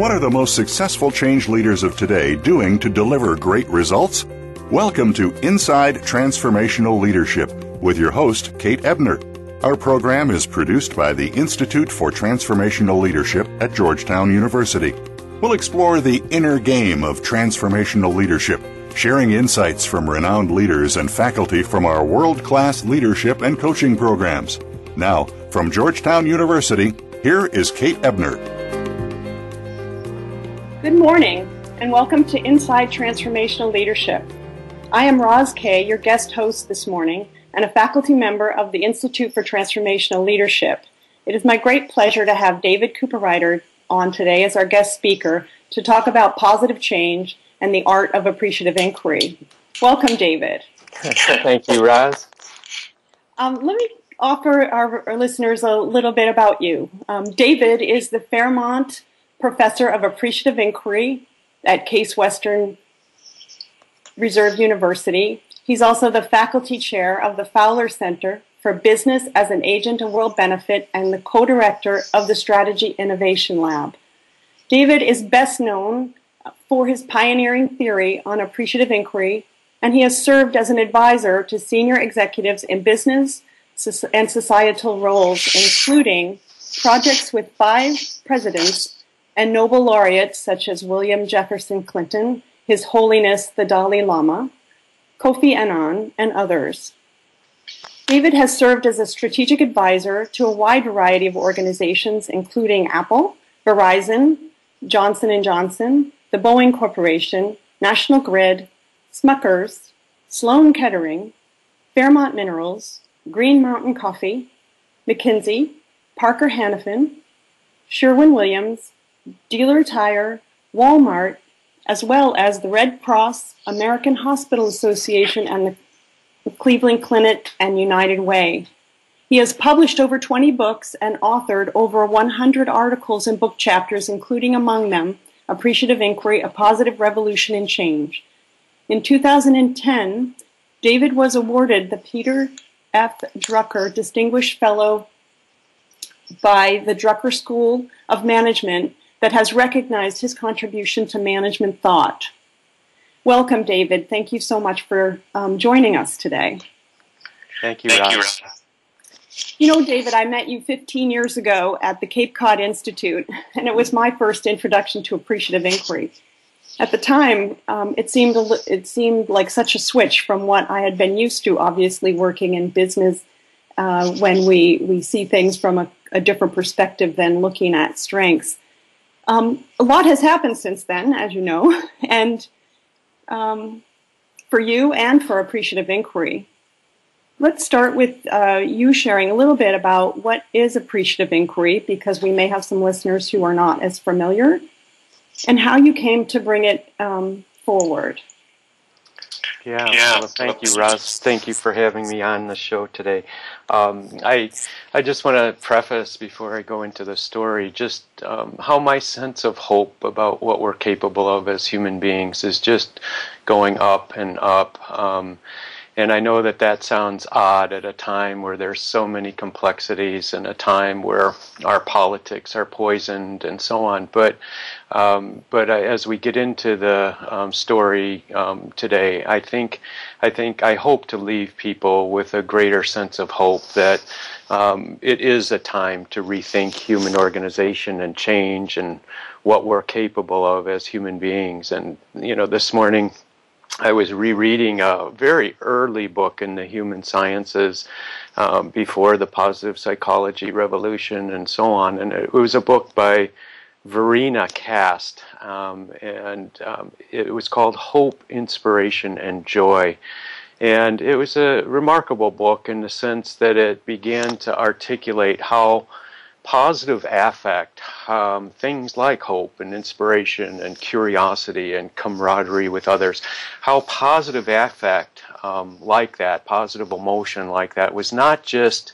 What are the most successful change leaders of today doing to deliver great results? Welcome to Inside Transformational Leadership with your host, Kate Ebner. Our program is produced by the Institute for Transformational Leadership at Georgetown University. We'll explore the inner game of transformational leadership, sharing insights from renowned leaders and faculty from our world class leadership and coaching programs. Now, from Georgetown University, here is Kate Ebner. Good morning, and welcome to Inside Transformational Leadership. I am Roz Kay, your guest host this morning, and a faculty member of the Institute for Transformational Leadership. It is my great pleasure to have David Cooperrider on today as our guest speaker to talk about positive change and the art of appreciative inquiry. Welcome, David. Thank you, Roz. Um, let me offer our, our, listeners a little bit about you. Um, David is the Fairmount professor of appreciative inquiry at Case Western Reserve University. He's also the faculty chair of the Fowler Center for Business as an Agent of World Benefit and the co-director of the Strategy Innovation Lab. David is best known for his pioneering theory on appreciative inquiry, and he has served as an advisor to senior executives in business and societal roles, including projects with five presidents and Nobel laureates such as William Jefferson Clinton, His Holiness the Dalai Lama, Kofi Annan, and others. David has served as a strategic advisor to a wide variety of organizations, including Apple, Verizon, Johnson & Johnson, the Boeing Corporation, National Grid, Smuckers, Sloan Kettering, Fairmount Minerals, Green Mountain Coffee, McKinsey, Parker Hannifin, Sherwin-Williams, Dealer Tire, Walmart, as well as the Red Cross, American Hospital Association, and the Cleveland Clinic and United Way. He has published over 20 books and authored over 100 articles and book chapters, including among them Appreciative Inquiry, A Positive Revolution in Change. In 2010, David was awarded the Peter F. Drucker Distinguished Fellow by the Drucker School of Management that has recognized his contribution to management thought. Welcome, David. Thank you so much for um, joining us today. Thank you, Thank Roz. You, you know, David, I met you 15 years ago at the Cape Cod Institute, and it was my first introduction to appreciative inquiry. At the time, um, it seemed it seemed like such a switch from what I had been used to, obviously working in business uh, when we, we see things from a, a different perspective than looking at strengths. Um, a lot has happened since then, as you know, and um, for you and for appreciative inquiry. Let's start with uh, you sharing a little bit about what is appreciative inquiry, because we may have some listeners who are not as familiar, and how you came to bring it um, forward. Yeah, yeah. Well, thank you, Roz. Thank you for having me on the show today. Um, I I just want to preface before I go into the story just um, how my sense of hope about what we're capable of as human beings is just going up and up. Um, and I know that that sounds odd at a time where there's so many complexities and a time where our politics are poisoned and so on. But um, but as we get into the um, story um, today, I think I think I hope to leave people with a greater sense of hope that um, it is a time to rethink human organization and change and what we're capable of as human beings. And you know, this morning I was rereading a very early book in the human sciences um, before the positive psychology revolution and so on. And it was a book by Verena Kast, um, and um, it was called Hope, Inspiration, and Joy. And it was a remarkable book in the sense that it began to articulate how positive affect, um, things like hope and inspiration and curiosity and camaraderie with others, how positive affect um, like that, positive emotion like that, was not just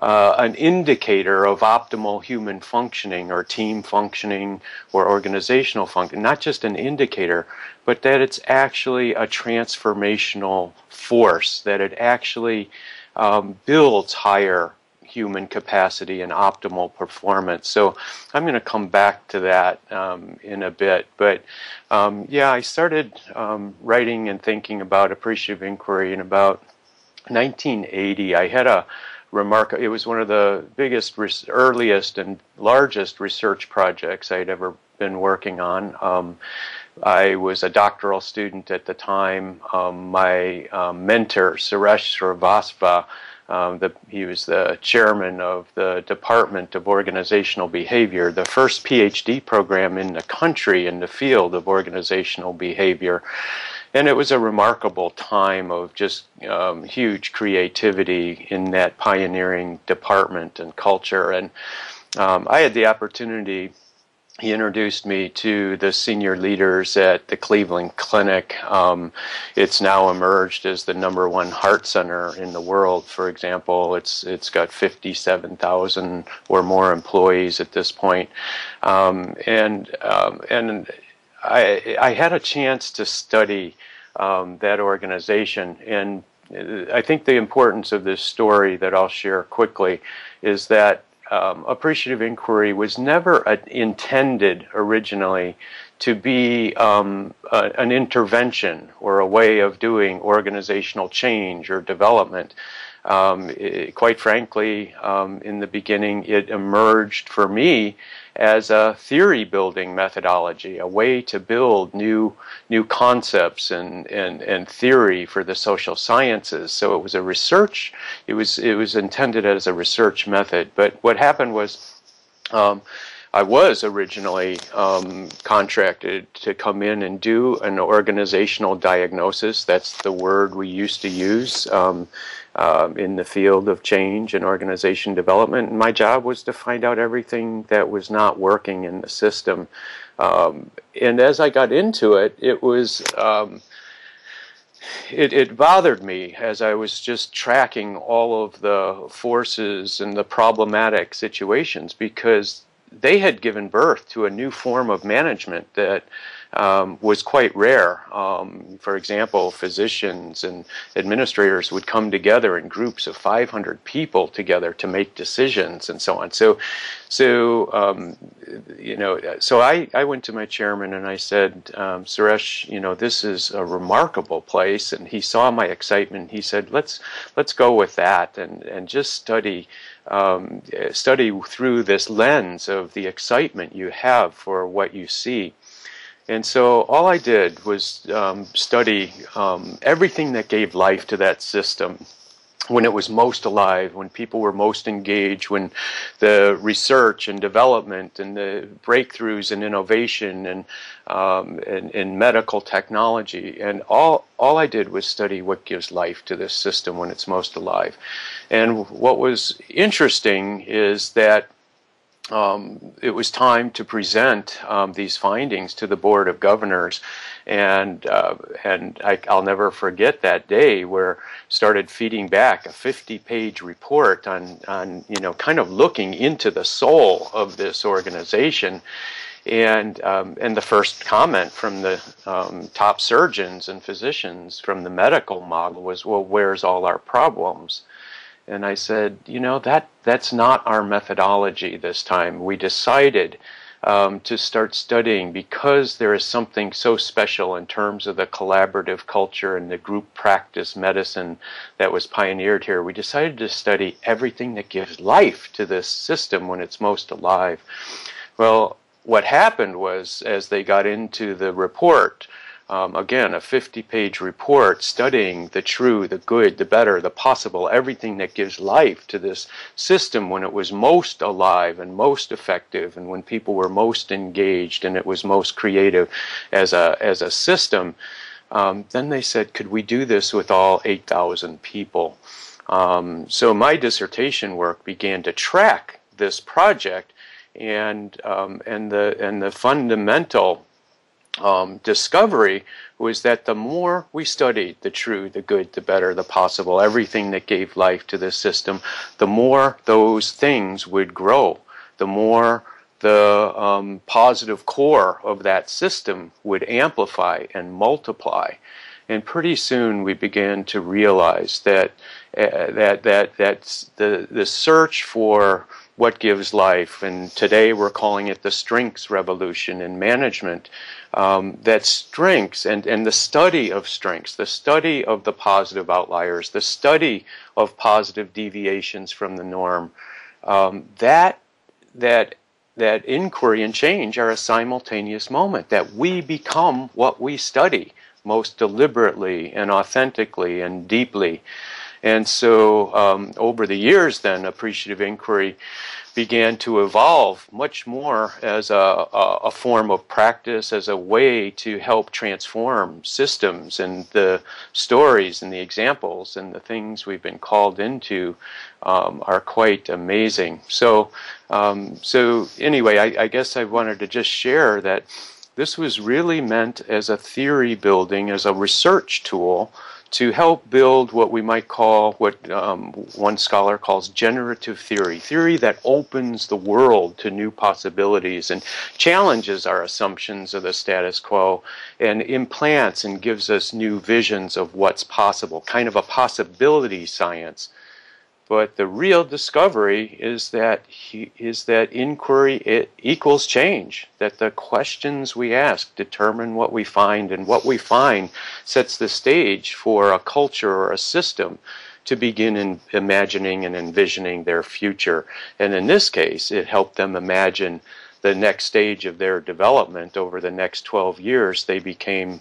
uh, an indicator of optimal human functioning or team functioning or organizational function, not just an indicator, but that it's actually a transformational force, that it actually um, builds higher human capacity and optimal performance. So I'm going to come back to that um, in a bit. But um, yeah, I started um, writing and thinking about appreciative inquiry in about 1980. I had a remark. It was one of the biggest, earliest, and largest research projects I'd ever been working on. Um, I was a doctoral student at the time. Um, my um, mentor, Suresh Srivastva, um, the, he was the chairman of the Department of Organizational Behavior, the first PhD program in the country in the field of organizational behavior. And it was a remarkable time of just um, huge creativity in that pioneering department and culture. And um, I had the opportunity he introduced me to the senior leaders at the Cleveland Clinic. Um, it's now emerged as the number one heart center in the world. For example, it's it's got 57,000 or more employees at this point, um, and um, and I I had a chance to study um, that organization, and I think the importance of this story that I'll share quickly is that um, appreciative inquiry was never a, intended originally to be um, a, an intervention or a way of doing organizational change or development. Um, it, quite frankly, um, in the beginning, it emerged for me as a theory building methodology, a way to build new new concepts and, and, and theory for the social sciences. So it was a research, it was it was intended as a research method. But what happened was um, I was originally um, contracted to come in and do an organizational diagnosis. That's the word we used to use um, uh, in the field of change and organization development. And my job was to find out everything that was not working in the system. Um, and as I got into it, it was. Um, it, it, bothered me as I was just tracking all of the forces and the problematic situations because they had given birth to a new form of management that um, was quite rare. Um, for example, physicians and administrators would come together in groups of 500 people together to make decisions and so on. So, so um, you know, so I, I went to my chairman and I said, um, Suresh, you know, this is a remarkable place, and he saw my excitement. He said, let's let's go with that and and just study um, study through this lens of the excitement you have for what you see. And so all I did was um, study um, everything that gave life to that system when it was most alive, when people were most engaged, when the research and development and the breakthroughs and innovation and um, medical technology. And all, all I did was study what gives life to this system when it's most alive. And what was interesting is that um, it was time to present um, these findings to the Board of Governors. And, uh, and I, will never forget that day where started feeding back a 50 page report on, on, you know, kind of looking into the soul of this organization and um, and the first comment from the um, top surgeons and physicians from the medical model was, "Well, where's all our problems?" And I said, "You know that that's not our methodology this time. We decided." Um, to start studying because there is something so special in terms of the collaborative culture and the group practice medicine that was pioneered here. We decided to study everything that gives life to this system when it's most alive. Well, what happened was, as they got into the report, um, again, a 50 page report studying the true, the good, the better, the possible, everything that gives life to this system when it was most alive and most effective and when people were most engaged and it was most creative as a, as a system. um, then they said, could we do this with all 8,000 people? Um, so my dissertation work began to track this project, and um, and the and the fundamental um, discovery was that the more we studied the true, the good, the better, the possible, everything that gave life to this system, the more those things would grow, the more the um, positive core of that system would amplify and multiply. And pretty soon we began to realize that uh, that that that's the the search for what gives life, and today we're calling it the strengths revolution in management. Um, that strengths and, and the study of strengths, the study of the positive outliers, the study of positive deviations from the norm, um, that that that inquiry and change are a simultaneous moment, that we become what we study most deliberately and authentically and deeply. And so, um, over the years, then, appreciative inquiry began to evolve much more as a, a, a, form of practice, as a way to help transform systems and the stories and the examples and the things we've been called into um, are quite amazing. So, um, so anyway, I, I guess I wanted to just share that this was really meant as a theory building, as a research tool to help build what we might call what um, one scholar calls generative theory theory that opens the world to new possibilities and challenges our assumptions of the status quo and implants and gives us new visions of what's possible kind of a possibility science but the real discovery is that he, is that inquiry equals change. That the questions we ask determine what we find, and what we find sets the stage for a culture or a system to begin in imagining and envisioning their future. And in this case, it helped them imagine the next stage of their development over the next 12 years. They became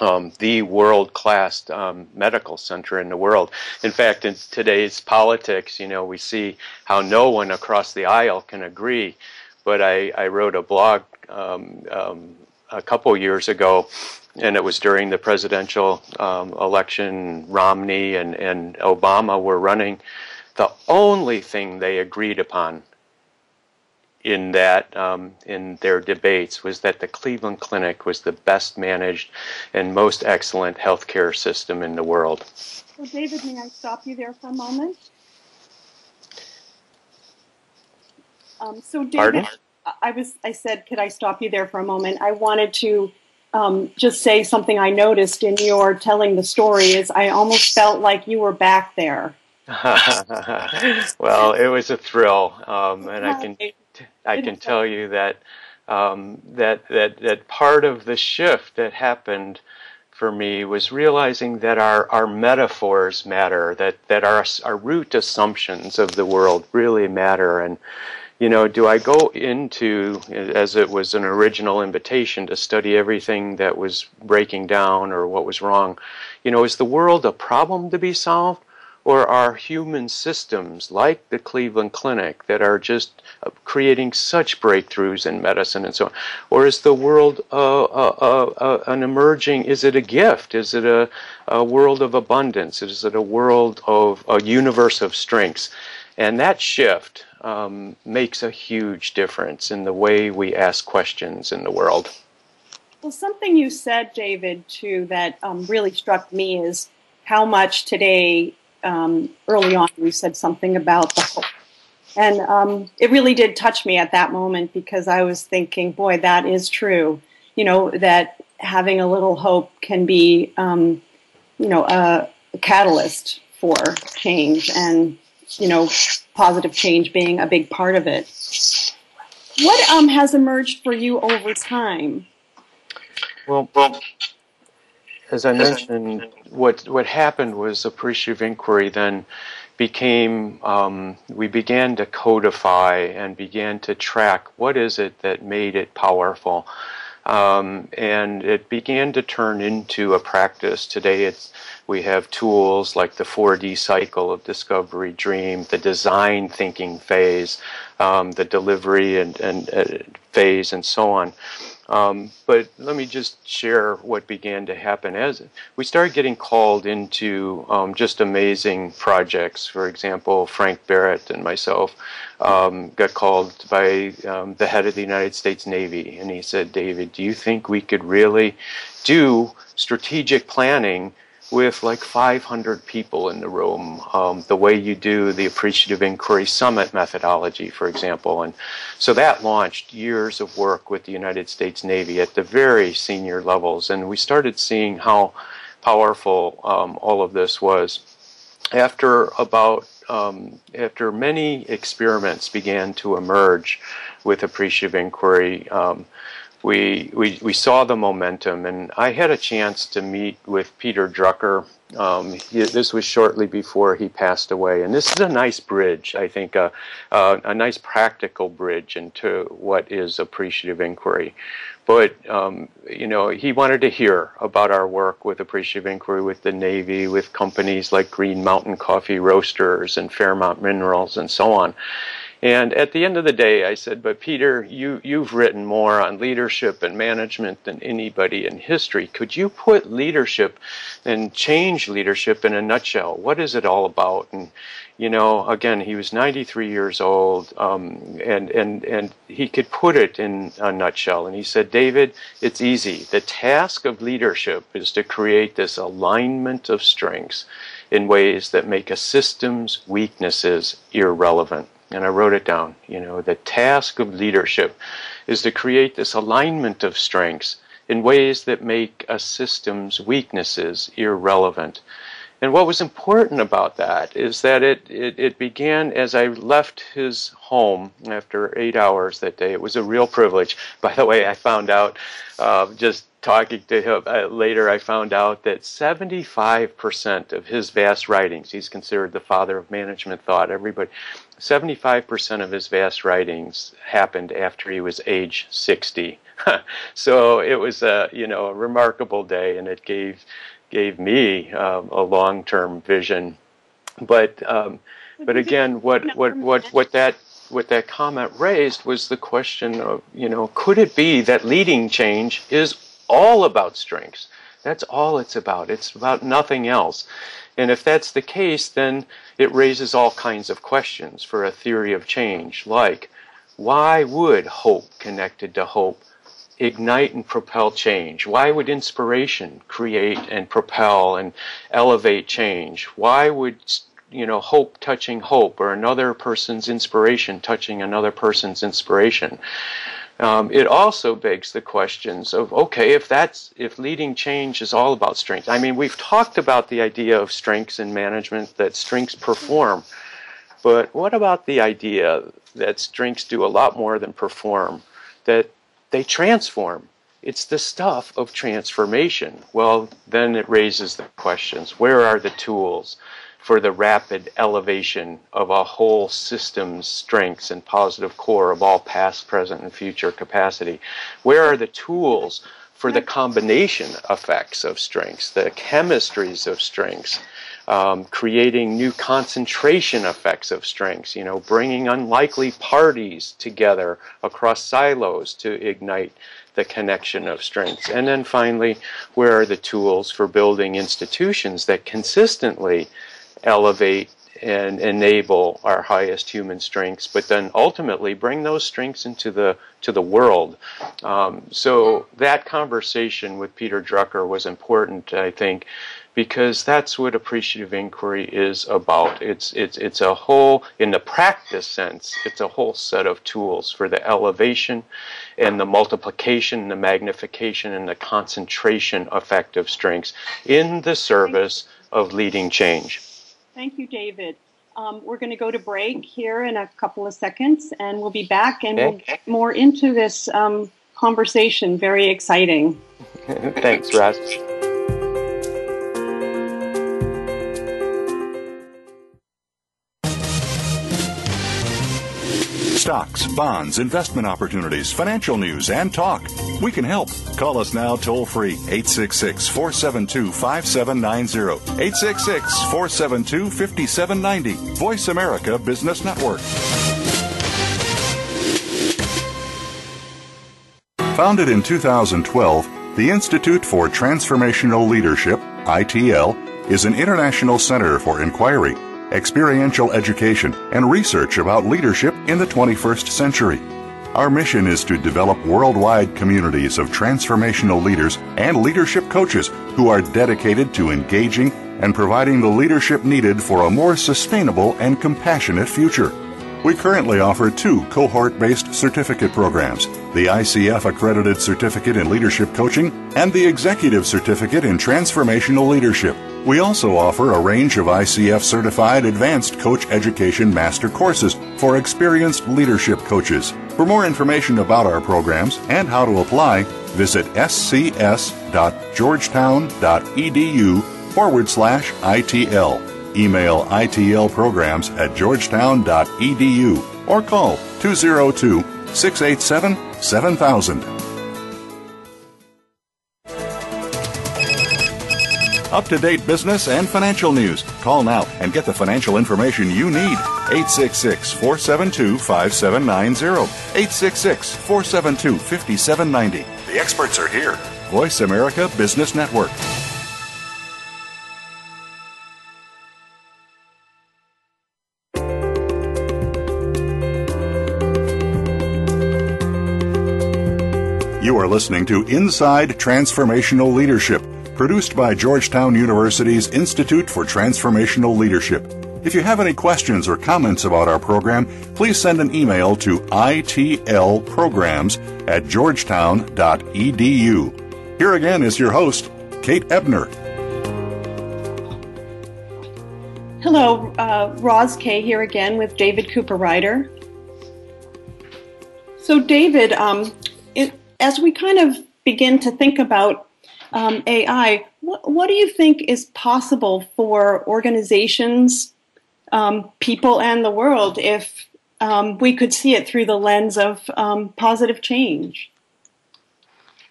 um, the world class um, medical center in the world. In fact, in today's politics, you know, we see how no one across the aisle can agree. But I, I wrote a blog um, um a couple years ago, and it was during the presidential um, election. Romney and, and Obama were running. The only thing they agreed upon in that um, in their debates was that the Cleveland Clinic was the best managed and most excellent healthcare system in the world. So, David, may I stop you there for a moment? Um, so, David, Pardon? I was I said, could I stop you there for a moment? I wanted to um, just say something I noticed in your telling the story. Is I almost felt like you were back there. well, it was a thrill, um, and I can I can tell you that um, that that that part of the shift that happened for me was realizing that our, our metaphors matter, that, that our, our root assumptions of the world really matter. And, you know, do I go into, as it was an original invitation, to study everything that was breaking down or what was wrong? You know, is the world a problem to be solved? Or are human systems like the Cleveland Clinic that are just uh, creating such breakthroughs in medicine and so on? Or is the world uh, uh, uh, uh, an emerging, is it a gift? Is it a, a, world of abundance? Is it a world of a universe of strengths? And that shift um, makes a huge difference in the way we ask questions in the world. Well, something you said, David, too, that um, really struck me is how much today um, early on you said something about the hope. And um, it really did touch me at that moment because I was thinking, boy, that is true. You know, that having a little hope can be, um, you know, a, a catalyst for change and, you know, positive change being a big part of it. What um, has emerged for you over time? Well, well as I mentioned, what what happened was appreciative inquiry then became um, we began to codify and began to track what is it that made it powerful. Um, and it began to turn into a practice. Today, it's we have tools like the 4D cycle of discovery, dream, the design thinking phase, um, the delivery and, and uh, phase, and so on. Um, but let me just share what began to happen as we started getting called into um, just amazing projects. For example, Frank Barrett and myself um, got called by um, the head of the United States Navy, and he said, David, do you think we could really do strategic planning with like 500 people in the room, um, the way you do the Appreciative Inquiry Summit methodology, for example. And so that launched years of work with the United States Navy at the very senior levels. And we started seeing how powerful um, all of this was. After about um, after many experiments began to emerge with appreciative inquiry, um, we, we, we saw the momentum, and I had a chance to meet with Peter Drucker. Um, he, this was shortly before he passed away, and this is a nice bridge, I think, uh, uh, a nice practical bridge into what is appreciative inquiry. But um, you know, he wanted to hear about our work with appreciative inquiry with the Navy, with companies like Green Mountain Coffee Roasters and Fairmount Minerals, and so on. And at the end of the day, I said, but Peter, you, you've written more on leadership and management than anybody in history. Could you put leadership and change leadership in a nutshell? What is it all about? And, you know, again, he was 93 years old, um, and, and, and he could put it in a nutshell. And he said, David, it's easy. The task of leadership is to create this alignment of strengths in ways that make a system's weaknesses irrelevant and I wrote it down. You know, the task of leadership is to create this alignment of strengths in ways that make a system's weaknesses irrelevant. And what was important about that is that it, it, it, began as I left his home after eight hours that day. It was a real privilege. By the way, I found out uh, just talking to him uh, later, I found out that 75% of his vast writings, he's considered the father of management thought, everybody, 75% of his vast writings happened after he was age 60. so it was a, you know, a remarkable day and it gave, gave me um, a long-term vision. But, um, but again, what, what, what, what that what that comment raised was the question of, you know, could it be that leading change is all about strengths? That's all it's about. It's about nothing else. And if that's the case, then it raises all kinds of questions for a theory of change, like why would hope connected to hope ignite and propel change? Why would inspiration create and propel and elevate change? Why would you know hope touching hope or another person's inspiration touching another person's inspiration? Um, it also begs the questions of okay, if that's if leading change is all about strength. I mean, we've talked about the idea of strengths in management that strengths perform, but what about the idea that strengths do a lot more than perform? That they transform. It's the stuff of transformation. Well, then it raises the questions: Where are the tools? For the rapid elevation of a whole system's strengths and positive core of all past, present, and future capacity? Where are the tools for the combination effects of strengths, the chemistries of strengths? Um, creating new concentration effects of strengths, you know, bringing unlikely parties together across silos to ignite the connection of strengths. And then finally, where are the tools for building institutions that consistently elevate and enable our highest human strengths, but then ultimately bring those strengths into the to the world. Um, so that conversation with Peter Drucker was important, I think, because that's what appreciative inquiry is about. It's it's it's a whole, in the practice sense, it's a whole set of tools for the elevation and the multiplication, the magnification, and the concentration effect of strengths in the service of leading change. Thank you, David. Um, we're going to go to break here in a couple of seconds, and we'll be back and we'll get more into this um, conversation. Very exciting. Thanks, Roz. Stocks, bonds, investment opportunities, financial news, and talk. We can help. Call us now toll free 866 472 5790. 866 472 5790. Voice America Business Network. Founded in 2012, the Institute for Transformational Leadership, ITL, is an international center for inquiry, experiential education, and research about leadership in the 21st century. Our mission is to develop worldwide communities of transformational leaders and leadership coaches who are dedicated to engaging and providing the leadership needed for a more sustainable and compassionate future. We currently offer two cohort based certificate programs the ICF Accredited Certificate in Leadership Coaching and the Executive Certificate in Transformational Leadership. We also offer a range of ICF certified advanced coach education master courses for experienced leadership coaches. For more information about our programs and how to apply, visit scs.georgetown.edu forward slash ITL. Email itlprograms at georgetown.edu or call 202 687 7000. Up to date business and financial news. Call now and get the financial information you need. 866 472 5790. 866 472 5790. The experts are here. Voice America Business Network. You are listening to Inside Transformational Leadership, produced by Georgetown University's Institute for Transformational Leadership. If you have any questions or comments about our program, please send an email to itlprograms at georgetown.edu. Here again is your host, Kate Ebner. Hello, uh, Roz Kay here again with David Cooperrider. So, David, um, it, as we kind of begin to think about um, AI, what, what, do you think is possible for organizations, um, people, and the world if um, we could see it through the lens of um, positive change?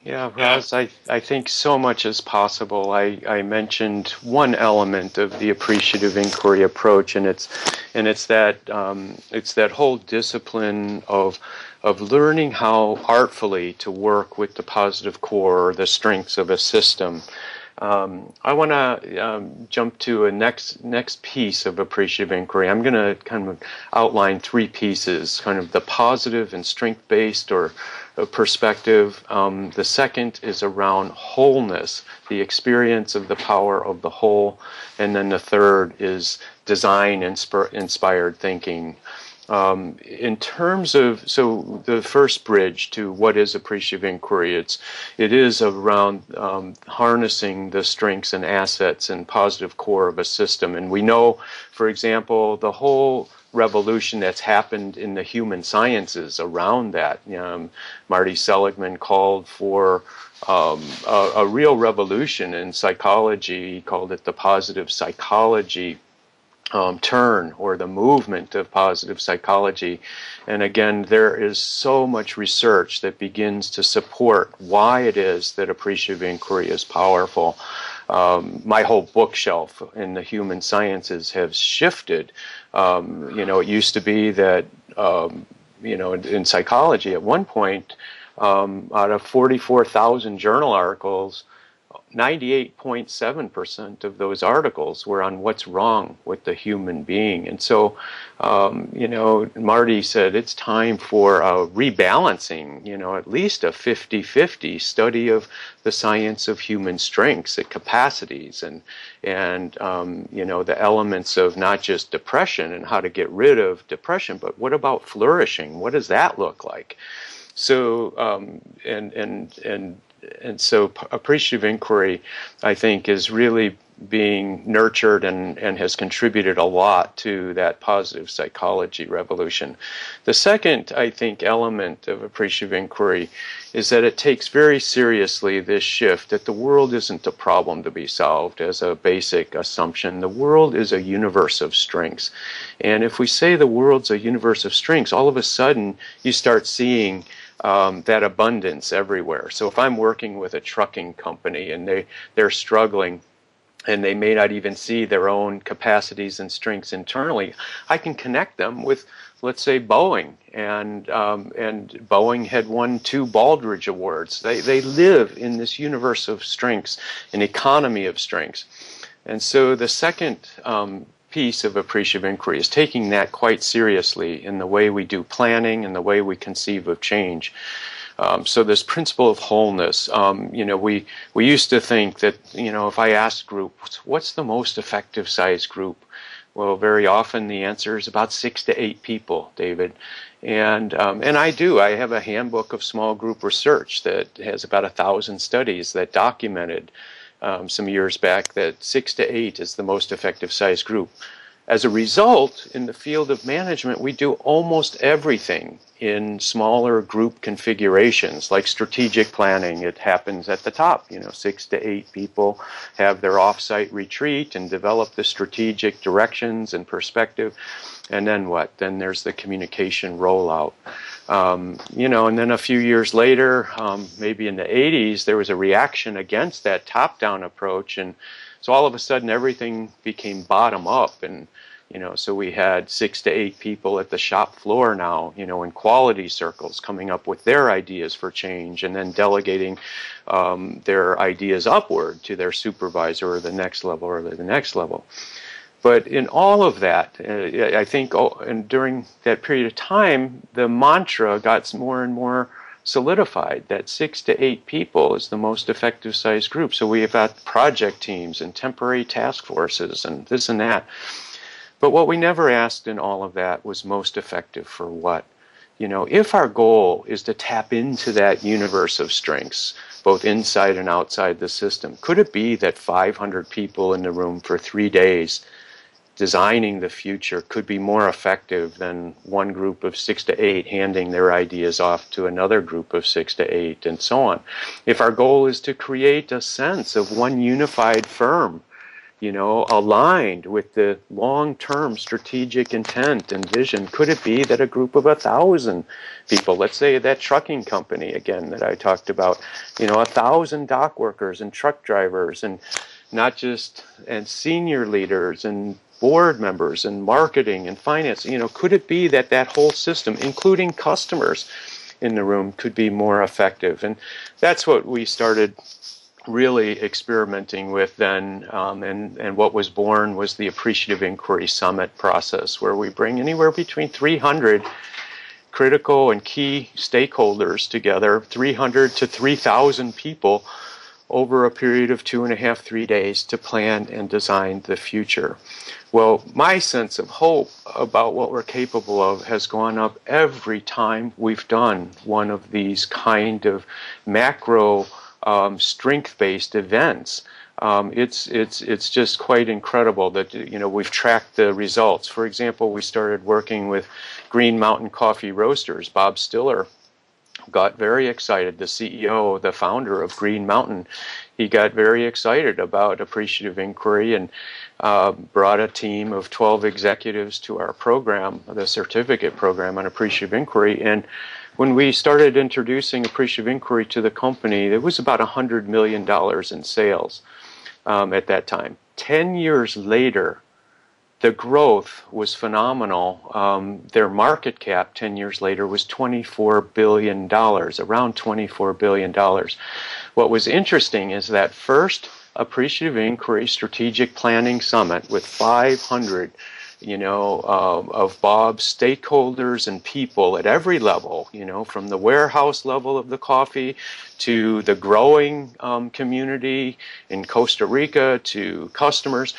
Yeah, Roz, I, I think so much is possible. I, I mentioned one element of the appreciative inquiry approach, and it's and it's that um, it's that whole discipline of of learning how artfully to work with the positive core or the strengths of a system. Um, I want to um, jump to a next next piece of appreciative inquiry. I'm going to kind of outline three pieces, kind of the positive and strength based or uh, perspective. Um, the second is around wholeness, the experience of the power of the whole, and then the third is design inspired thinking. Um, in terms of so the first bridge to what is appreciative inquiry, it's it is around um, harnessing the strengths and assets and positive core of a system, and we know, for example, the whole revolution that's happened in the human sciences around that. Um, Marty Seligman called for um, a, a, real revolution in psychology. He called it the positive psychology um, turn or the movement of positive psychology. And again, there is so much research that begins to support why it is that appreciative inquiry is powerful. Um, my whole bookshelf in the human sciences has shifted. Um, you know, it used to be that, um, you know, in, in, psychology at one point, um, out of 44,000 journal articles, 98.7% of those articles were on what's wrong with the human being. And so, um, you know, Marty said it's time for a rebalancing, you know, at least a 50 50 study of the science of human strengths and capacities and, and um, you know, the elements of not just depression and how to get rid of depression, but what about flourishing? What does that look like? So, um, and, and, and and so appreciative inquiry, I think, is really being nurtured and, and has contributed a lot to that positive psychology revolution. The second, I think, element of appreciative inquiry is that it takes very seriously this shift that the world isn't a problem to be solved as a basic assumption. The world is a universe of strengths. And if we say the world's a universe of strengths, all of a sudden you start seeing um, that abundance everywhere. So if I'm working with a trucking company and they, they're struggling, and they may not even see their own capacities and strengths internally. I can connect them with, let's say, Boeing, and um, and Boeing had won two Baldrige Awards. They they live in this universe of strengths, an economy of strengths, and so the second. Um, piece of appreciative inquiry is taking that quite seriously in the way we do planning and the way we conceive of change. Um, so this principle of wholeness, um, you know, we we used to think that you know if I asked groups, what's the most effective size group? Well, very often the answer is about six to eight people, David. And um, and I do. I have a handbook of small group research that has about a thousand studies that documented um, some years back that six to eight is the most effective size group. As a result, in the field of management, we do almost everything in smaller group configurations, like strategic planning. It happens at the top. You know, six to eight people have their offsite retreat and develop the strategic directions and perspective. And then what? Then there's the communication rollout. Um, you know, and then a few years later, um, maybe in the 80s, there was a reaction against that top down approach. And so all of a sudden, everything became bottom up. And you know, so we had six to eight people at the shop floor now, you know, in quality circles coming up with their ideas for change and then delegating um, their ideas upward to their supervisor or the next level or the next level. But in all of that, uh, I think, oh, and during that period of time, the mantra got more and more solidified that six to eight people is the most effective size group. So we have got project teams and temporary task forces and this and that. But what we never asked in all of that was most effective for what? You know, if our goal is to tap into that universe of strengths, both inside and outside the system, could it be that 500 people in the room for three days designing the future could be more effective than one group of six to eight handing their ideas off to another group of six to eight, and so on? If our goal is to create a sense of one unified firm, you know, aligned with the long-term strategic intent and vision? Could it be that a group of a thousand people, let's say that trucking company again that I talked about, you know, a thousand dock workers and truck drivers and not just and senior leaders and board members and marketing and finance, you know, could it be that that whole system, including customers in the room, could be more effective? And that's what we started really experimenting with then, um, and, and what was born was the Appreciative Inquiry Summit process, where we bring anywhere between 300 critical and key stakeholders together, 300 to 3,000 people over a period of two and a half, three days to plan and design the future. Well, my sense of hope about what we're capable of has gone up every time we've done one of these kind of macro um, strength-based events. Um, it's it's it's just quite incredible that you know we've tracked the results. For example, we started working with Green Mountain Coffee Roasters. Bob Stiller got very excited. The CEO, the founder of Green Mountain, he got very excited about appreciative inquiry and uh, brought a team of 12 executives to our program, the certificate program on appreciative inquiry, and when we started introducing appreciative inquiry to the company, it was about $100 million in sales um, at that time. 10 years later, the growth was phenomenal. Um, their market cap 10 years later was $24 billion, around $24 billion. What was interesting is that first Appreciative Inquiry Strategic Planning Summit with 500 you know, uh, of Bob's stakeholders and people at every level, you know, from the warehouse level of the coffee to the growing um, community in Costa Rica to customers.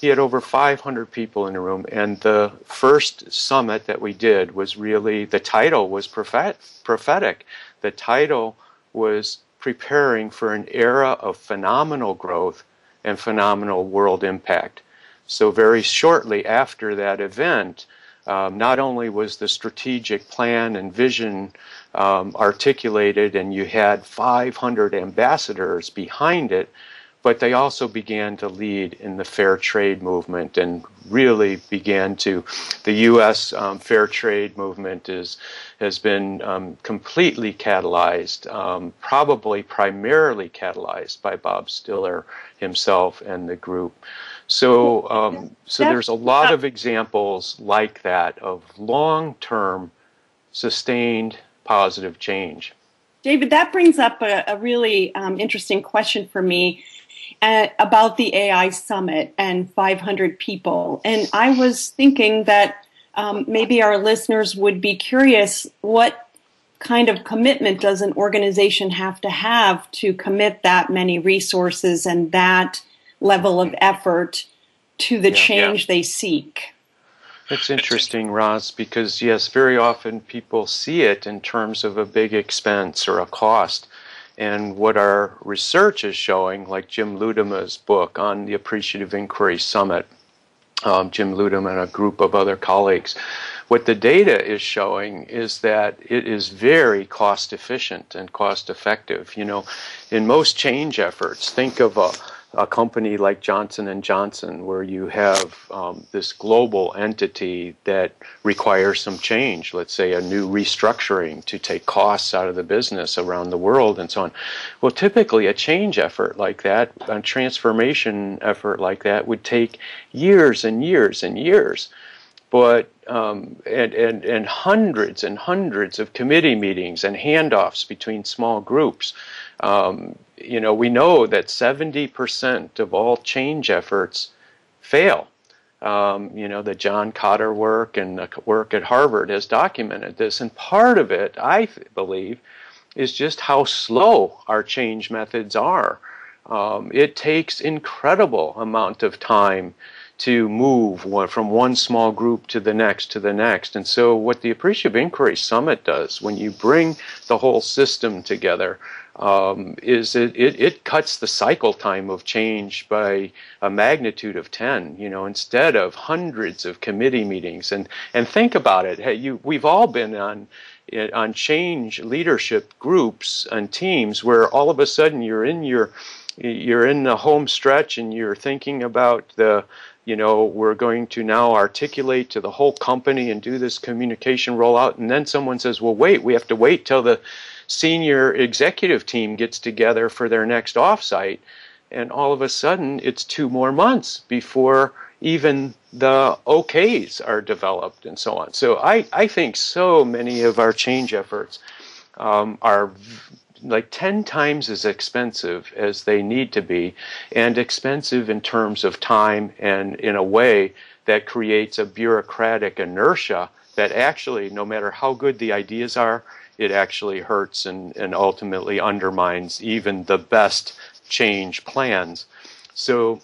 He had over 500 people in the room, and the first summit that we did was really the title was prophet, prophetic. The title was preparing for an era of phenomenal growth and phenomenal world impact. So, very shortly after that event, um, not only was the strategic plan and vision um, articulated and you had 500 ambassadors behind it, but they also began to lead in the fair trade movement and really began to. The U.S. Um, fair trade movement is has been um, completely catalyzed, um, probably primarily catalyzed by Bob Stiller himself and the group. So, um, so there's a lot of examples like that of long-term, sustained positive change. David, that brings up a, a really um, interesting question for me uh, about the AI summit and 500 people. And I was thinking that um, maybe our listeners would be curious what kind of commitment does an organization have to have to commit that many resources and that level of effort to the yeah, change yeah. they seek? It's interesting, Roz, because yes, very often people see it in terms of a big expense or a cost. And what our research is showing, like Jim Ludema's book on the Appreciative Inquiry Summit, um, Jim Ludema and a group of other colleagues, what the data is showing is that it is very cost efficient and cost effective. You know, in most change efforts, think of a a company like Johnson and Johnson, where you have um, this global entity that requires some change, let's say a new restructuring to take costs out of the business around the world and so on. Well, typically a change effort like that, a transformation effort like that, would take years and years and years. But um, and, and, and hundreds and hundreds of committee meetings and handoffs between small groups. Um, you know, we know that 70% of all change efforts fail. Um, you know, the John Kotter work and the work at Harvard has documented this. And part of it, I believe, is just how slow our change methods are. Um, it takes incredible amount of time to move one, from one small group to the next to the next. And so, what the Appreciative Inquiry Summit does, when you bring the whole system together, um, is it, it, it, cuts the cycle time of change by a magnitude of 10 you know instead of hundreds of committee meetings. And and think about it. Hey you we've all been on on change leadership groups and teams where all of a sudden you're in your you're in the home stretch and you're thinking about the you know we're going to now articulate to the whole company and do this communication rollout. And then someone says well wait we have to wait till the senior executive team gets together for their next offsite, and all of a sudden it's two more months before even the OKs are developed and so on. So I, I think so many of our change efforts um, are like 10 times as expensive as they need to be, and expensive in terms of time and in a way that creates a bureaucratic inertia that actually, no matter how good the ideas are, it actually hurts and, and ultimately undermines even the best change plans. So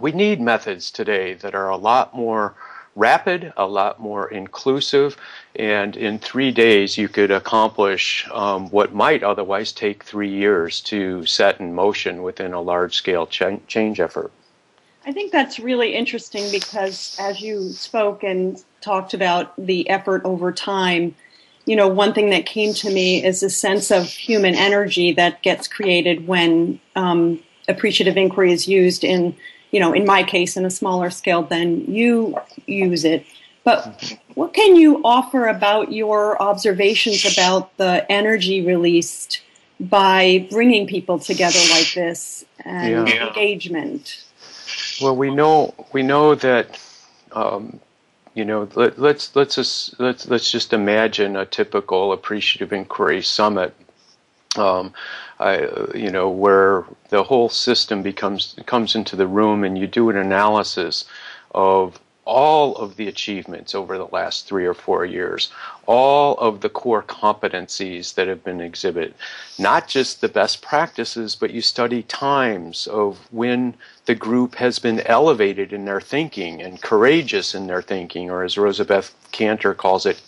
we need methods today that are a lot more rapid, a lot more inclusive, and in three days you could accomplish um, what might otherwise take three years to set in motion within a large scale ch- change effort. I think that's really interesting because as you spoke and talked about the effort over time, you know, one thing that came to me is a sense of human energy that gets created when um, appreciative inquiry is used in, you know, in my case, in a smaller scale than you use it. But what can you offer about your observations about the energy released by bringing people together like this and yeah. engagement? Well, we know we know that um, you know, let, let's let's just let's let's just imagine a typical appreciative inquiry summit. Um, I, you know, where the whole system becomes comes into the room, and you do an analysis of all of the achievements over the last three or four years, all of the core competencies that have been exhibited, not just the best practices, but you study times of when the group has been elevated in their thinking and courageous in their thinking, or as Rosabeth Kanter calls it,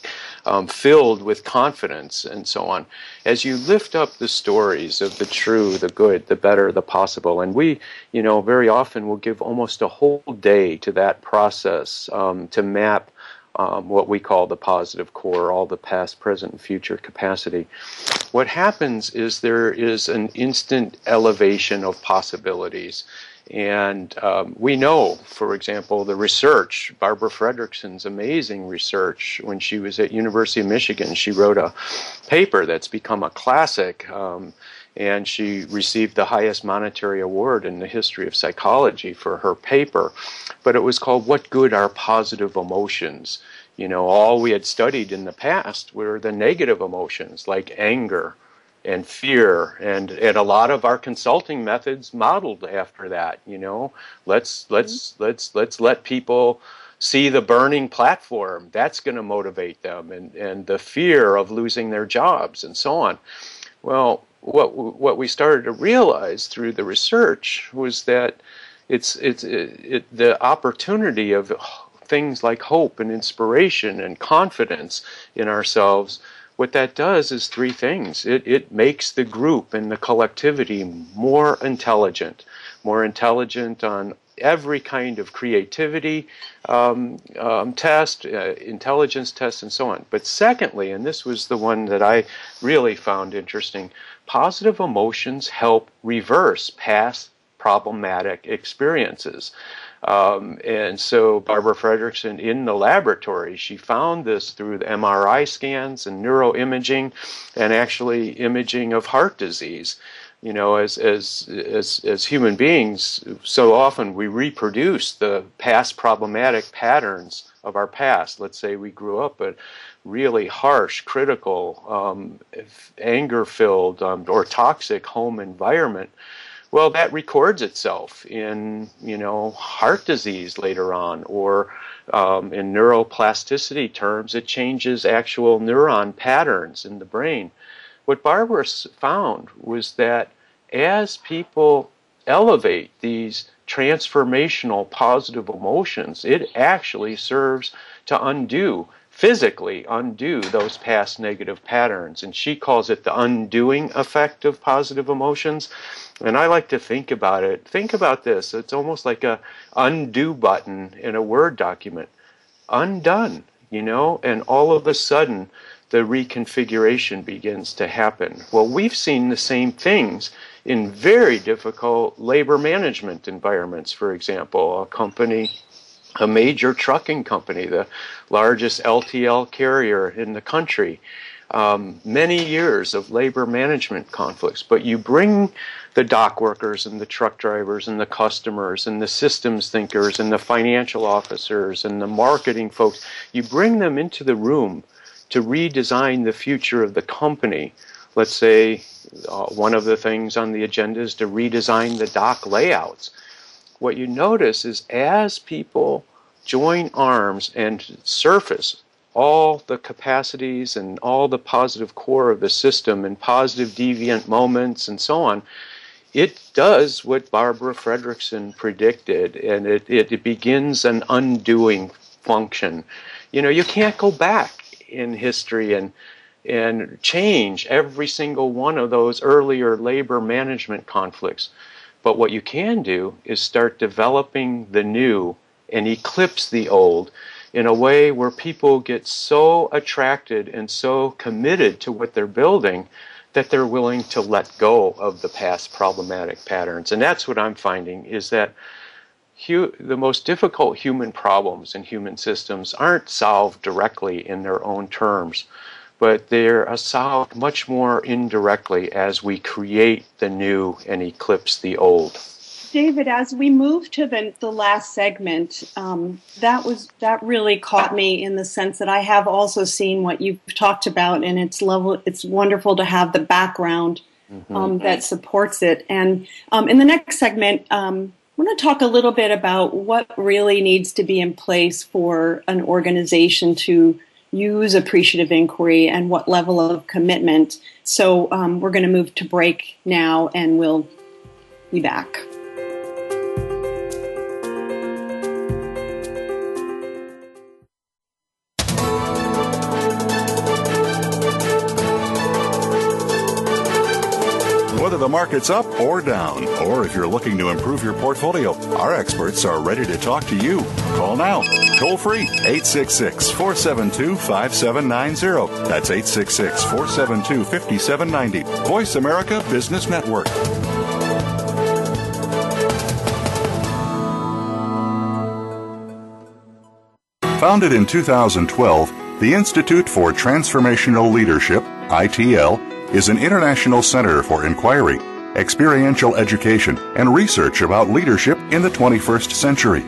um, filled with confidence and so on. As you lift up the stories of the true, the good, the better, the possible, and we, you know, very often will give almost a whole day to that process um, to map um, what we call the positive core, all the past, present, and future capacity. What happens is there is an instant elevation of possibilities. And um, we know, for example, the research, Barbara Fredrickson's amazing research when she was at University of Michigan. She wrote a paper that's become a classic. Um, and she received the highest monetary award in the history of psychology for her paper. But it was called What Good Are Positive Emotions? You know, all we had studied in the past were the negative emotions like anger and fear. And and a lot of our consulting methods modeled after that you know? Let's let's mm-hmm. let's let's let people see the burning platform. That's going to motivate them and and the fear of losing their jobs and so on. Well what what we started to realize through the research was that it's it's it, it, the opportunity of things like hope and inspiration and confidence in ourselves what that does is three things. It, it makes the group and the collectivity more intelligent, more intelligent on every kind of creativity um, um, test, uh, intelligence test, and so on. But secondly, and this was the one that I really found interesting, positive emotions help reverse past problematic experiences. Um, and so Barbara Fredrickson in the laboratory, she found this through the MRI scans and neuroimaging and actually imaging of heart disease. You know, as, as, as, as human beings, so often we reproduce the past problematic patterns of our past. Let's say we grew up a really harsh, critical, um, anger filled, um, or toxic home environment well, that records itself in you know heart disease later on, or um, in neuroplasticity terms, it changes actual neuron patterns in the brain. What Barbara found was that as people elevate these transformational positive emotions, it actually serves to undo physically undo those past negative patterns. And she calls it the undoing effect of positive emotions. And I like to think about it. Think about this. It's almost like a undo button in a Word document. Undone, you know, and all of a sudden the reconfiguration begins to happen. Well, we've seen the same things in very difficult labor management environments, for example. A company a major trucking company, the largest LTL carrier in the country. Um, many years of labor management conflicts, but you bring the dock workers and the truck drivers and the customers and the systems thinkers and the financial officers and the marketing folks, you bring them into the room to redesign the future of the company. Let's say uh, one of the things on the agenda is to redesign the dock layouts what you notice is as people join arms and surface all the capacities and all the positive core of the system and positive deviant moments and so on, it does what Barbara Fredrickson predicted, and it, it, it, begins an undoing function. You know, you can't go back in history and and change every single one of those earlier labor management conflicts. But what you can do is start developing the new and eclipse the old in a way where people get so attracted and so committed to what they're building that they're willing to let go of the past problematic patterns. And that's what I'm finding is that hu- the most difficult human problems and human systems aren't solved directly in their own terms but they're a solved much more indirectly as we create the new and eclipse the old. David, as we move to the, the last segment, um, that was that really caught me in the sense that I have also seen what you've talked about, and it's level. It's wonderful to have the background mm-hmm. um, that supports it. And um, in the next segment, um, I'm going to talk a little bit about what really needs to be in place for an organization to use appreciative inquiry and what level of commitment. So um, we're going to move to break now and we'll be back. Whether the market's up or down, or if you're looking to improve your portfolio, our experts are ready to talk to you. Call now Toll free 866 472 5790. That's 866 472 5790. Voice America Business Network. Founded in 2012, the Institute for Transformational Leadership, ITL, is an international center for inquiry, experiential education, and research about leadership in the 21st century.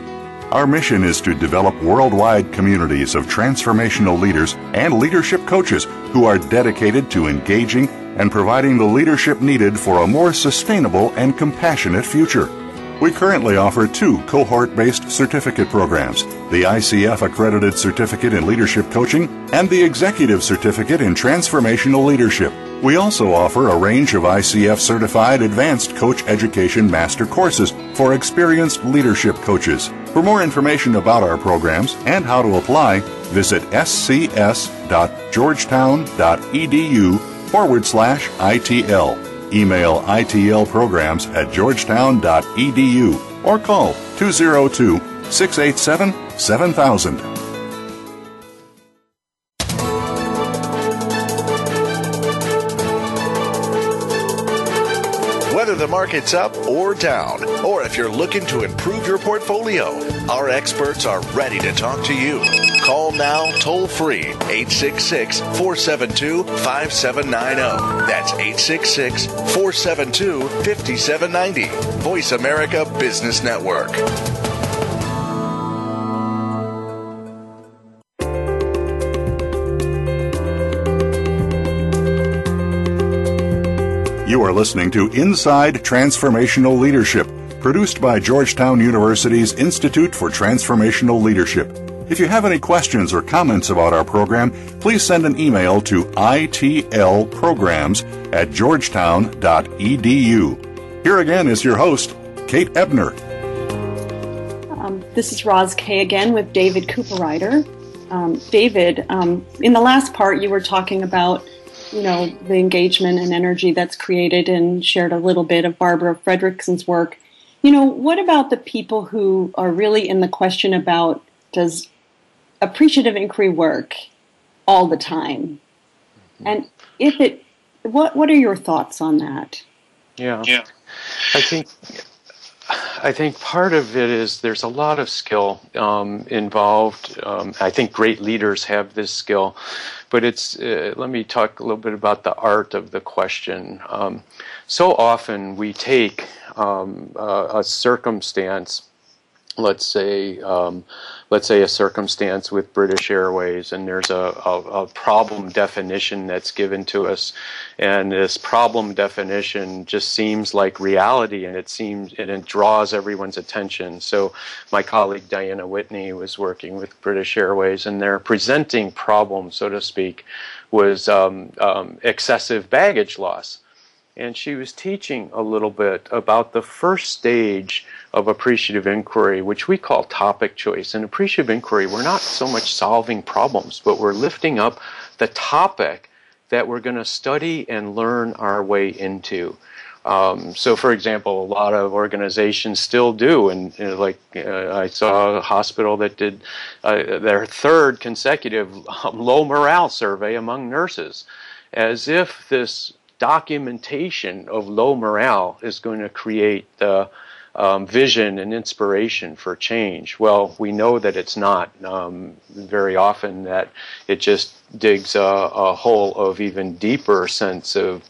Our mission is to develop worldwide communities of transformational leaders and leadership coaches who are dedicated to engaging and providing the leadership needed for a more sustainable and compassionate future. We currently offer two cohort based certificate programs the ICF Accredited Certificate in Leadership Coaching and the Executive Certificate in Transformational Leadership. We also offer a range of ICF certified advanced coach education master courses for experienced leadership coaches. For more information about our programs and how to apply, visit scs.georgetown.edu forward slash ITL. Email ITL programs at georgetown.edu or call 202 687 7000. whether the market's up or down, or if you're looking to improve your portfolio, our experts are ready to talk to you. Call now toll free 866 472 5790. That's 866 472 5790. Voice America Business Network. You are listening to Inside Transformational Leadership, produced by Georgetown University's Institute for Transformational Leadership. If you have any questions or comments about our program, please send an email to itlprograms at georgetown.edu. Here again is your host, Kate Ebner. Um, this is Roz Kay again with David Cooperrider. Um, David, um, in the last part, you were talking about you know, the engagement and energy that's created and shared a little bit of Barbara Fredrickson's work. You know, what about the people who are really in the question about does appreciative inquiry work all the time? And if it, what what are your thoughts on that? Yeah, yeah. I think I think part of it is there's a lot of skill um, involved. Um, I think great leaders have this skill, but it's. Uh, let me talk a little bit about the art of the question. Um, so often we take um, a circumstance, let's say um, let's say a circumstance with British Airways, and there's a, a, a, problem definition that's given to us, and this problem definition just seems like reality, and it seems and it draws everyone's attention. So my colleague Diana Whitney was working with British Airways, and their presenting problem, so to speak, was um, um, excessive baggage loss and she was teaching a little bit about the first stage of appreciative inquiry, which we call topic choice. In appreciative inquiry, we're not so much solving problems, but we're lifting up the topic that we're going to study and learn our way into. Um, so, for example, a lot of organizations still do, and you know, like uh, I saw a hospital that did uh, their third consecutive low morale survey among nurses, as if this documentation of low morale is going to create the um, vision and inspiration for change. Well, we know that it's not. Um, very often, that it just digs a, a, hole of even deeper sense of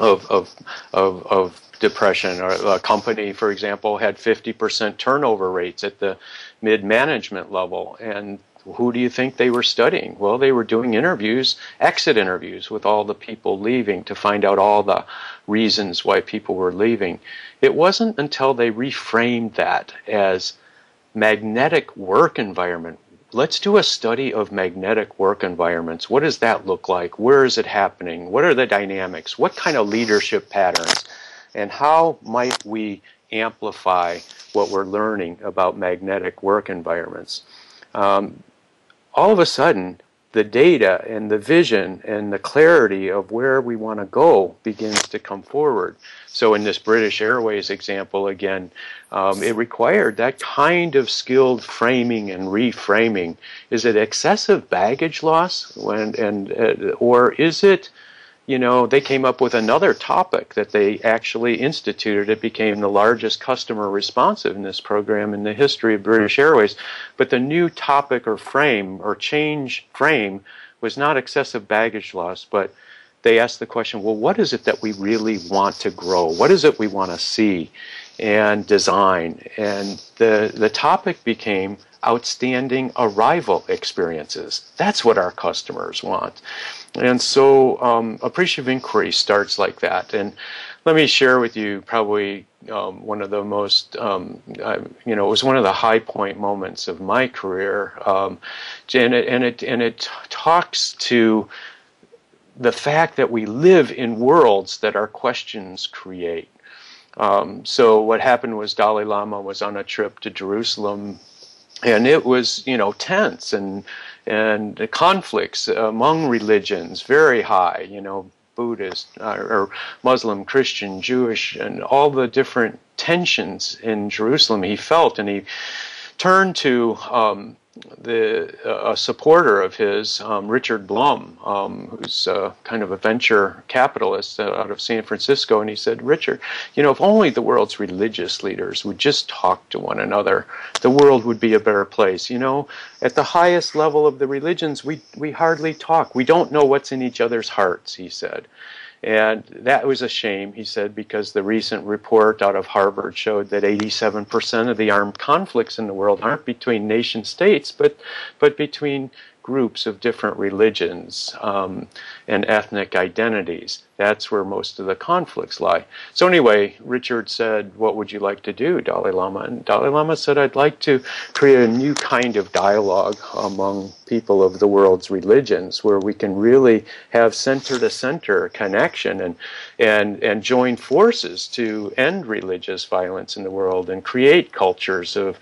of of of, of depression. Or a company, for example, had 50% turnover rates at the mid management level, and who do you think they were studying? Well, they were doing interviews, exit interviews with all the people leaving to find out all the reasons why people were leaving. It wasn't until they reframed that as magnetic work environment. Let's do a study of magnetic work environments. What does that look like? Where is it happening? What are the dynamics? What kind of leadership patterns? And how might we amplify what we're learning about magnetic work environments? Um, all of a sudden, the data and the vision and the clarity of where we want to go begins to come forward. So, in this British Airways example, again, um, it required that kind of skilled framing and reframing. Is it excessive baggage loss, when, and uh, or is it you know, they came up with another topic that they actually instituted. It became the largest customer responsiveness program in the history of British Airways. But the new topic or frame or change frame was not excessive baggage loss, but they asked the question well, what is it that we really want to grow? What is it we want to see and design? And the, the topic became outstanding arrival experiences. That's what our customers want. And so um, appreciative inquiry starts like that. And let me share with you probably um, one of the most, um, you know, it was one of the high point moments of my career. Um, and, it, and, it, and it talks to the fact that we live in worlds that our questions create. Um, so what happened was Dalai Lama was on a trip to Jerusalem and it was you know tense and and conflicts among religions very high you know buddhist uh, or muslim christian jewish and all the different tensions in jerusalem. He felt and he turned to um, the a supporter of his, um, Richard Blum, um, who's uh, kind of a venture capitalist out of San Francisco, and he said, "Richard, you know, if only the world's religious leaders would just talk to one another, the world would be a better place. You know, at the highest level of the religions, we we hardly talk. We don't know what's in each other's hearts," he said. And that was a shame, he said, because the recent report out of Harvard showed that 87% of the armed conflicts in the world aren't between nation states, but, but between groups of different religions um, and ethnic identities. That's where most of the conflicts lie. So, anyway, Richard said, What would you like to do, Dalai Lama? And Dalai Lama said, I'd like to create a new kind of dialogue among people of the world's religions where we can really have center to center connection and, and, and join forces to end religious violence in the world and create cultures of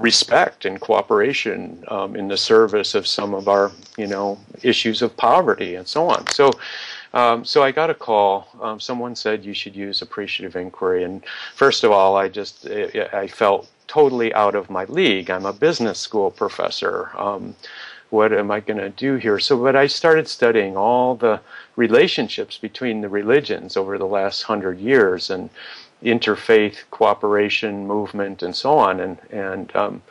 respect and cooperation um, in the service of some of our, you know, issues of poverty and so on. So, um, so I got a call. Um, someone said you should use appreciative inquiry, and first of all, I just I felt totally out of my league. I'm a business school professor. Um, what am I going to do here? So, but I started studying all the relationships between the religions over the last hundred years, and interfaith cooperation movement and so on. And and um,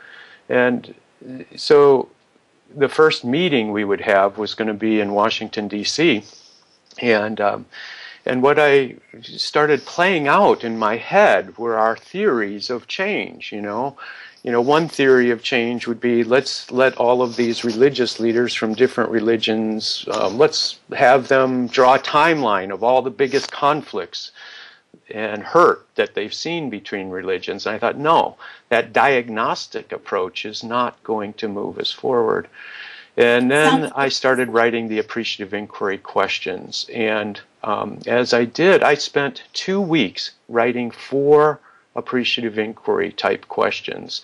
and so the first meeting we would have was going to be in Washington D.C. and um, and what I started playing out in my head were our theories of change. You know. You know, one theory of change would be let's let all of these religious leaders from different religions, um, let's have them draw a timeline of all the biggest conflicts and hurt that they've seen between religions. And I thought, no, that diagnostic approach is not going to move us forward. And then I started writing the appreciative inquiry questions. And um, as I did, I spent two weeks writing four appreciative inquiry type questions.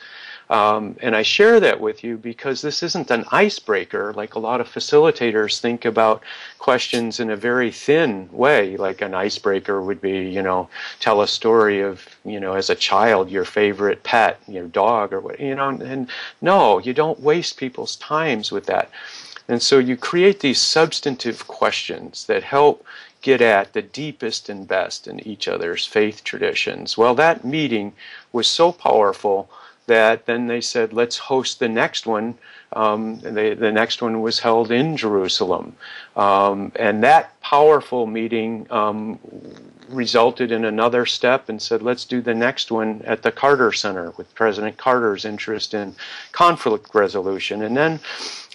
Um, and I share that with you because this isn't an icebreaker like a lot of facilitators think about questions in a very thin way. Like an icebreaker would be, you know, tell a story of, you know, as a child, your favorite pet, your dog or what, you know, and no, you don't waste people's times with that. And so you create these substantive questions that help get at the deepest and best in each other's faith traditions. Well, that meeting was so powerful that then they said, let's host the next one. Um, they, the next one was held in Jerusalem. Um, and that powerful meeting um, resulted in another step and said, let's do the next one at the Carter Center with President Carter's interest in conflict resolution. And then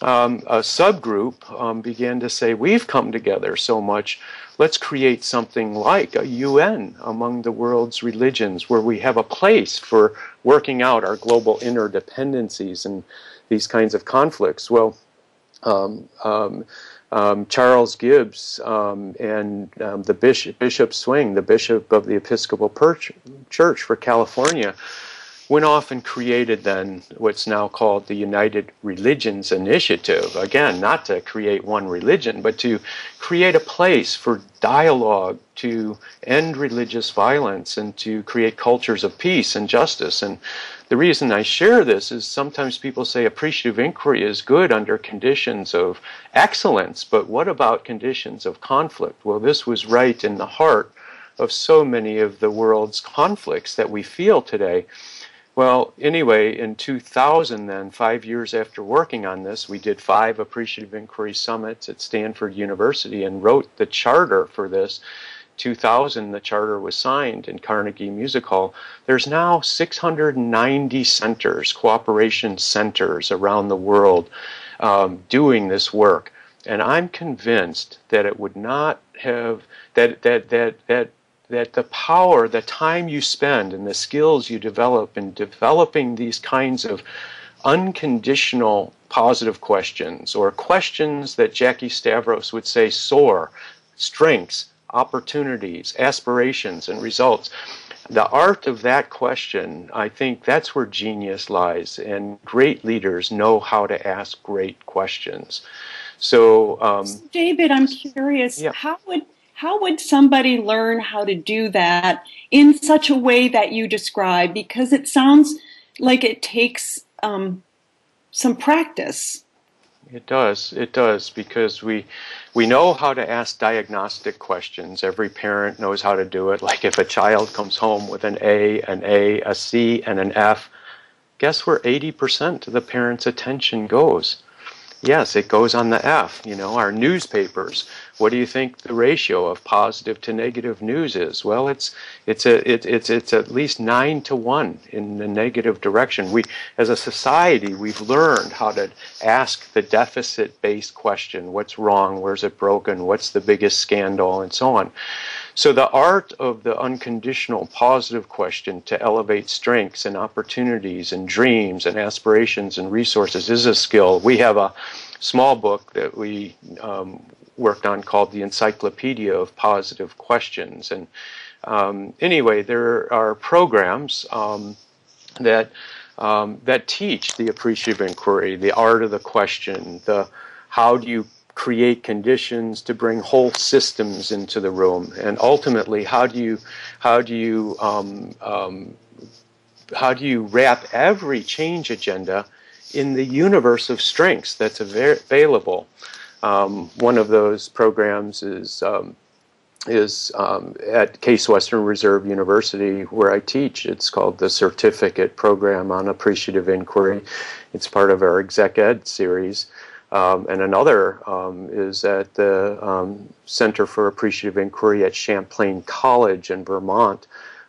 um, a subgroup um, began to say, we've come together so much let's create something like a UN among the world's religions where we have a place for working out our global interdependencies and these kinds of conflicts. Well, um, um, um, Charles Gibbs um, and um, the bishop, Bishop Swing, the bishop of the Episcopal Church for California, went off and created then what's now called the United Religions Initiative. Again, not to create one religion, but to create a place for dialogue to end religious violence and to create cultures of peace and justice. And the reason I share this is sometimes people say appreciative inquiry is good under conditions of excellence, but what about conditions of conflict? Well, this was right in the heart of so many of the world's conflicts that we feel today. Well, anyway, in 2000, then, five years after working on this, we did five appreciative inquiry summits at Stanford University and wrote the charter for this. 2000, the charter was signed in Carnegie Music Hall. There's now 690 centers, cooperation centers around the world um, doing this work. And I'm convinced that it would not have, that, that, that, that that the power, the time you spend, and the skills you develop in developing these kinds of unconditional positive questions, or questions that Jackie Stavros would say soar, strengths, opportunities, aspirations, and results. The art of that question, I think that's where genius lies, and great leaders know how to ask great questions. So, um, David, I'm curious, yeah. how would how would somebody learn how to do that in such a way that you describe? Because it sounds like it takes um, some practice. It does. It does because we we know how to ask diagnostic questions. Every parent knows how to do it. Like if a child comes home with an A, an A, a C, and an F, guess where 80% of the parent's attention goes? Yes, it goes on the F. You know, our newspapers. What do you think the ratio of positive to negative news is? Well, it's it's a it, it's it's at least nine to one in the negative direction. We, as a society, we've learned how to ask the deficit-based question: What's wrong? Where's it broken? What's the biggest scandal? And so on. So the art of the unconditional positive question to elevate strengths and opportunities and dreams and aspirations and resources is a skill. We have a small book that we um, worked on called the Encyclopedia of Positive Questions. And um, anyway, there are programs um, that um, that teach the appreciative inquiry, the art of the question, the how do you create conditions to bring whole systems into the room, and ultimately, how do you how do you um, um, how do you wrap every change agenda in the universe of strengths that's available? Um, one of those programs is um, is um, at Case Western Reserve University, where I teach. It's called the Certificate Program on Appreciative Inquiry. It's part of our Exec Ed series. Um, and another um, is at the um, Center for Appreciative Inquiry at Champlain College in Vermont.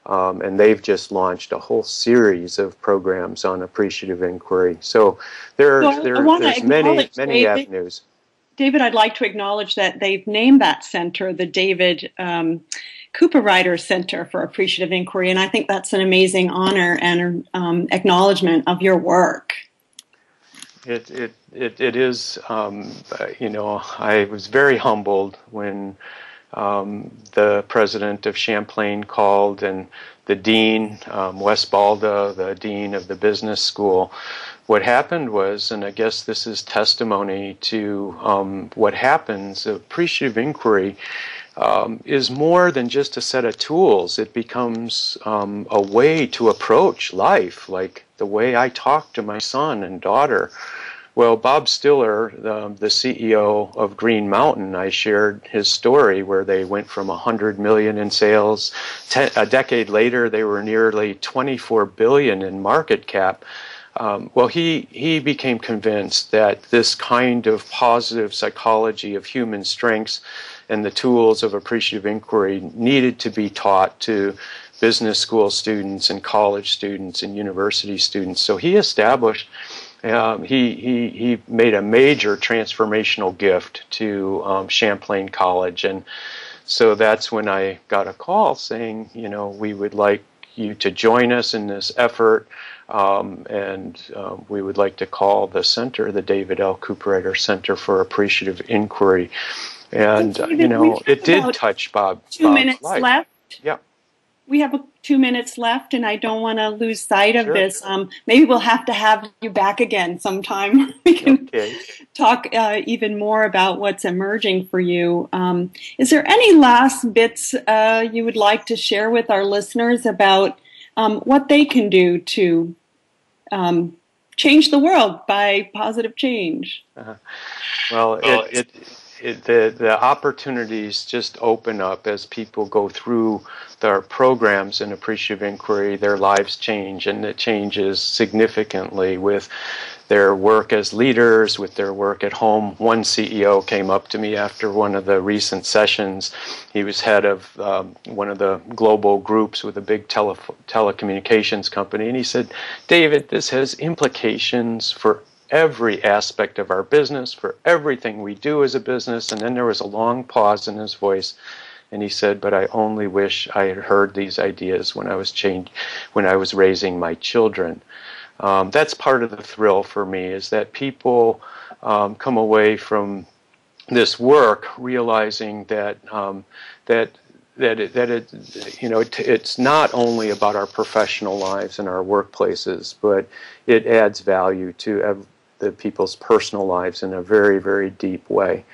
Um, and they've just launched a whole series of programs on appreciative inquiry. So there, well, there there's many, many David, avenues. David, I'd like to acknowledge that they've named that center the David um, Cooperrider Center for Appreciative Inquiry, and I think that's an amazing honor and um, acknowledgement of your work. It it it, it is. Um, you know, I was very humbled when um, the president of Champlain called and the dean, um, Wes Balda, the dean of the business school. What happened was, and I guess this is testimony to um, what happens, appreciative inquiry um, is more than just a set of tools. It becomes um, a way to approach life, like the way I talk to my son and daughter. Well, Bob Stiller, the, CEO of Green Mountain, I shared his story where they went from 100 million in sales. Ten, a decade later, they were nearly 24 billion in market cap. Um, well, he, he became convinced that this kind of positive psychology of human strengths and the tools of appreciative inquiry needed to be taught to business school students and college students and university students. So he established, um, he, he, he made a major transformational gift to um, Champlain College. And so that's when I got a call saying, you know, we would like you to join us in this effort. Um, and um, we would like to call the center the David L. Cooperrider Center for Appreciative Inquiry. And, David, you know, it did touch Bob. Two Bob's minutes life. left. Yeah. We have two minutes left, and I don't want to lose sight of sure. this. Um, maybe we'll have to have you back again sometime. we can okay. talk uh, even more about what's emerging for you. Um, is there any last bits uh, you would like to share with our listeners about um, what they can do to um, change the world by positive change? Uh-huh. Well, it, it, it, the the opportunities just open up as people go through their programs in appreciative inquiry, their lives change, and it changes significantly with their work as leaders, with their work at home. One CEO came up to me after one of the recent sessions. He was head of um, one of the global groups with a big tele- telecommunications company, and he said, David, this has implications for every aspect of our business, for everything we do as a business. And then there was a long pause in his voice. And he said, "But I only wish I had heard these ideas when I was change, when I was raising my children." Um, that's part of the thrill for me is that people um, come away from this work realizing that um, that that it, that it you know it, it's not only about our professional lives and our workplaces, but it adds value to ev- the people's personal lives in a very very deep way.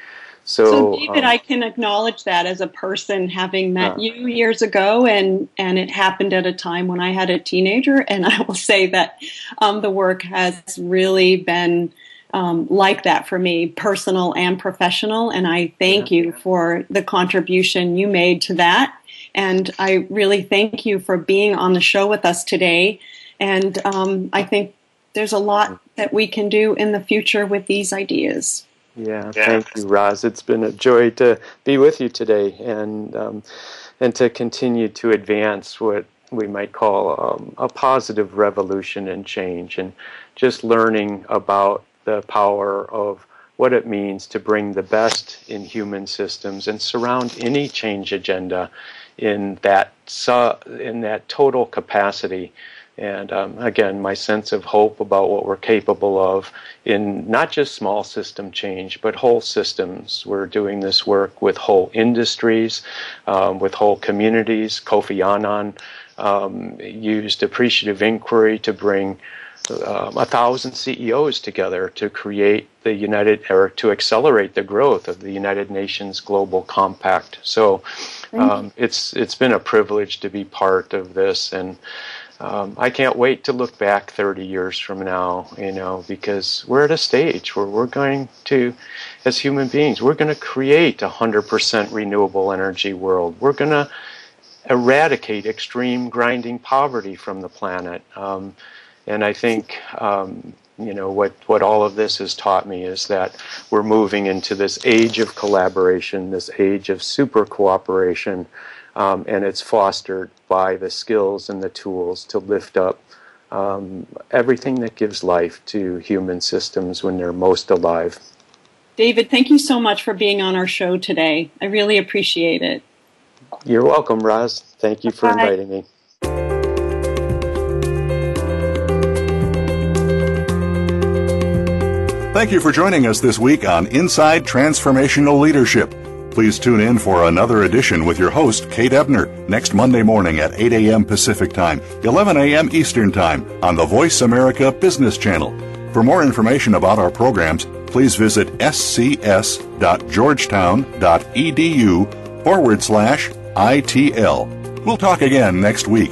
So, so David, um, I can acknowledge that as a person having met you years ago, and and it happened at a time when I had a teenager, and I will say that um, the work has really been um, like that for me, personal and professional, and I thank yeah. you for the contribution you made to that, and I really thank you for being on the show with us today, and um, I think there's a lot that we can do in the future with these ideas. Yeah, yeah, thank you, Roz. It's been a joy to be with you today and um, and to continue to advance what we might call um, a positive revolution and change, and just learning about the power of what it means to bring the best in human systems and surround any change agenda in that su- in that total capacity and um, again, my sense of hope about what we're capable of in not just small system change, but whole systems. We're doing this work with whole industries, um, with whole communities. Kofi Annan um, used appreciative inquiry to bring uh, a thousand CEOs together to create the United or to accelerate the growth of the United Nations Global Compact. So um, it's it's been a privilege to be part of this and um, I can't wait to look back 30 years from now, you know, because we're at a stage where we're going to, as human beings, we're going to create a 100% renewable energy world. We're going to eradicate extreme grinding poverty from the planet. Um, and I think, um, you know, what, what all of this has taught me is that we're moving into this age of collaboration, this age of super cooperation um, and it's fostered by the skills and the tools to lift up um, everything that gives life to human systems when they're most alive. David, thank you so much for being on our show today. I really appreciate it. You're welcome, Roz. Thank you for Bye. inviting me. Thank you for joining us this week on Inside Transformational Leadership. Please tune in for another edition with your host, Kate Ebner, next Monday morning at 8 a.m. Pacific Time, 11 a.m. Eastern Time on the Voice America Business Channel. For more information about our programs, please visit scs.georgetown.edu forward slash ITL. We'll talk again next week.